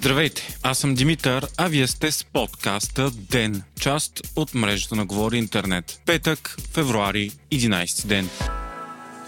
Здравейте, аз съм Димитър, а вие сте с подкаста ДЕН, част от мрежата на Говори Интернет. Петък, февруари, 11 ден.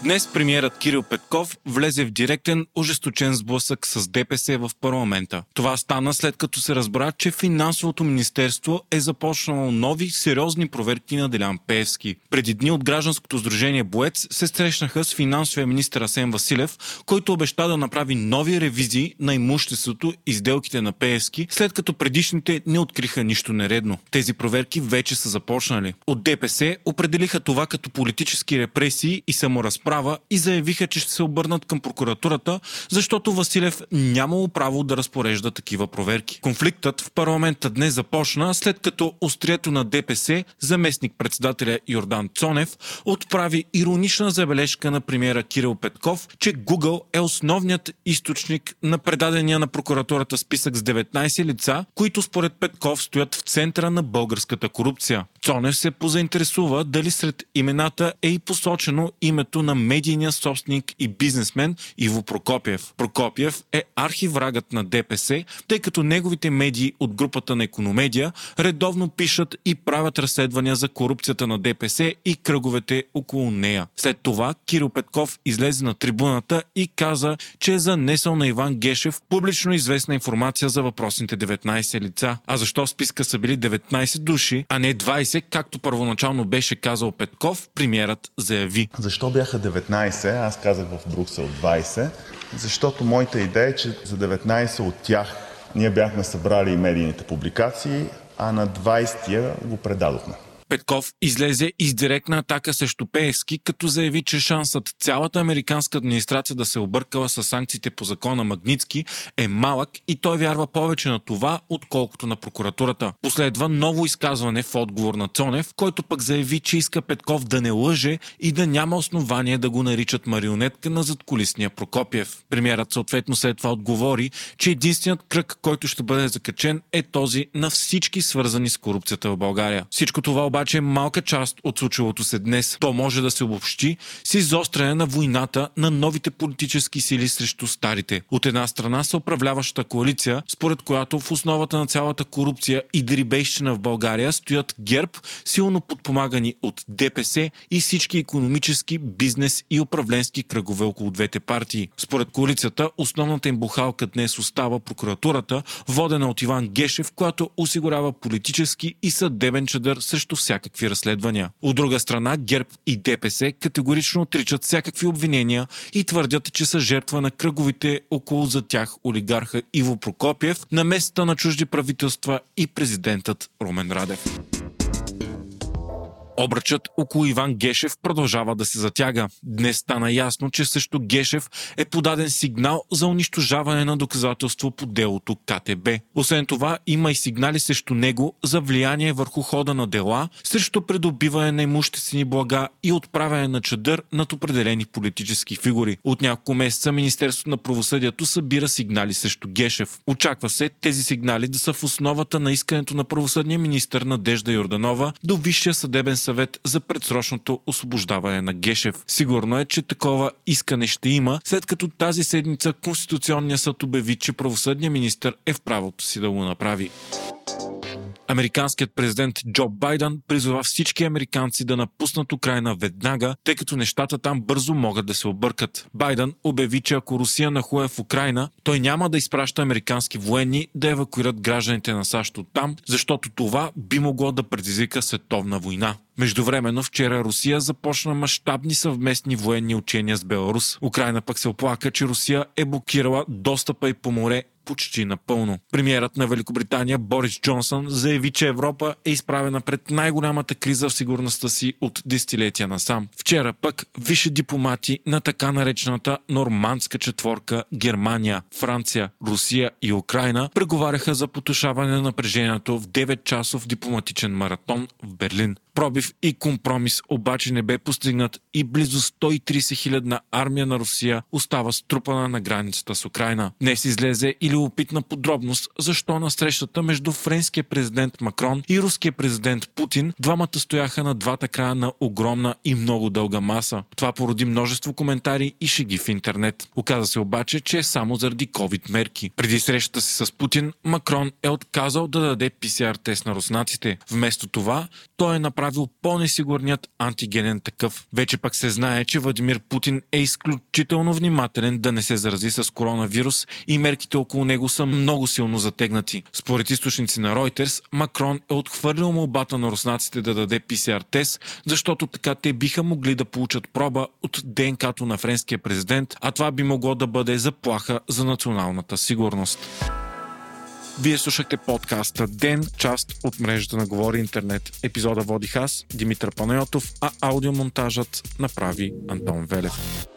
Днес премиерът Кирил Петков влезе в директен, ожесточен сблъсък с ДПС в парламента. Това стана след като се разбра, че финансовото министерство е започнало нови сериозни проверки на Делян Пеевски. Преди дни от гражданското сдружение Боец се срещнаха с финансовия министр Асен Василев, който обеща да направи нови ревизии на имуществото и сделките на Пеевски, след като предишните не откриха нищо нередно. Тези проверки вече са започнали. От ДПС определиха това като политически репресии и саморазправа права и заявиха, че ще се обърнат към прокуратурата, защото Василев нямало право да разпорежда такива проверки. Конфликтът в парламента днес започна след като острието на ДПС, заместник председателя Йордан Цонев, отправи иронична забележка на премиера Кирил Петков, че Google е основният източник на предадения на прокуратурата списък с 19 лица, които според Петков стоят в центъра на българската корупция. Цонев се позаинтересува дали сред имената е и посочено името на медийния собственик и бизнесмен Иво Прокопиев. Прокопиев е архиврагът на ДПС, тъй като неговите медии от групата на Економедия редовно пишат и правят разследвания за корупцията на ДПС и кръговете около нея. След това Кирил Петков излезе на трибуната и каза, че е занесъл на Иван Гешев публично известна информация за въпросните 19 лица. А защо в списка са били 19 души, а не 20, както първоначално беше казал Петков, премиерът заяви. Защо бяха 19, аз казах в Бруксел 20, защото моята идея е, че за 19 от тях ние бяхме събрали медийните публикации, а на 20-я го предадохме. Петков излезе и с директна атака срещу Пеевски, като заяви, че шансът цялата американска администрация да се объркала с санкциите по закона Магницки е малък и той вярва повече на това, отколкото на прокуратурата. Последва ново изказване в отговор на Цонев, който пък заяви, че иска Петков да не лъже и да няма основание да го наричат марионетка на задколисния Прокопиев. Премьерът съответно след това отговори, че единственият кръг, който ще бъде закачен е този на всички свързани с корупцията в България. Всичко това обаче обаче е малка част от случилото се днес. То може да се обобщи с изостряне на войната на новите политически сили срещу старите. От една страна са управляващата коалиция, според която в основата на цялата корупция и дрибейщина в България стоят ГЕРБ, силно подпомагани от ДПС и всички економически, бизнес и управленски кръгове около двете партии. Според коалицията, основната им бухалка днес остава прокуратурата, водена от Иван Гешев, която осигурява политически и съдебен чадър срещу всяка всякакви разследвания. От друга страна, ГЕРБ и ДПС категорично отричат всякакви обвинения и твърдят, че са жертва на кръговите около за тях олигарха Иво Прокопиев, на местата на чужди правителства и президентът Румен Радев. Обръчът около Иван Гешев продължава да се затяга. Днес стана ясно, че също Гешев е подаден сигнал за унищожаване на доказателство по делото КТБ. Освен това, има и сигнали срещу него за влияние върху хода на дела, срещу придобиване на имуществени блага и отправяне на чадър над определени политически фигури. От няколко месеца Министерството на правосъдието събира сигнали срещу Гешев. Очаква се тези сигнали да са в основата на искането на правосъдния министр Надежда Йорданова до Висшия съдебен съвет за предсрочното освобождаване на Гешев. Сигурно е, че такова искане ще има, след като тази седмица Конституционният съд обяви, че правосъдният министр е в правото си да го направи. Американският президент Джо Байден призова всички американци да напуснат Украина веднага, тъй като нещата там бързо могат да се объркат. Байден обяви, че ако Русия нахуе в Украина, той няма да изпраща американски военни да евакуират гражданите на САЩ от там, защото това би могло да предизвика световна война. Междувременно вчера Русия започна мащабни съвместни военни учения с Беларус. Украина пък се оплака, че Русия е блокирала достъпа и по море почти напълно. Премьерът на Великобритания Борис Джонсън заяви, че Европа е изправена пред най-голямата криза в сигурността си от десетилетия насам. Вчера пък висши дипломати на така наречената нормандска четворка Германия, Франция, Русия и Украина преговаряха за потушаване на напрежението в 9-часов дипломатичен маратон в Берлин. Пробив и компромис обаче не бе постигнат и близо 130 хилядна армия на Русия остава струпана на границата с Украина. Днес излезе и любопитна подробност защо на срещата между френския президент Макрон и руския президент Путин двамата стояха на двата края на огромна и много дълга маса. Това породи множество коментари и шеги в интернет. Оказа се обаче, че е само заради COVID мерки. Преди срещата си с Путин, Макрон е отказал да даде PCR тест на руснаците. Вместо това, той е направил по-несигурният антигенен такъв. Вече пък се знае, че Владимир Путин е изключително внимателен да не се зарази с коронавирус и мерките около него са много силно затегнати. Според източници на Reuters, Макрон е отхвърлил молбата на руснаците да даде PCR тест, защото така те биха могли да получат проба от ДНК-то на френския президент, а това би могло да бъде заплаха за националната сигурност. Вие слушахте подкаста Ден, част от мрежата на Говори Интернет. Епизода водих аз, Димитър Панайотов, а аудиомонтажът направи Антон Велев.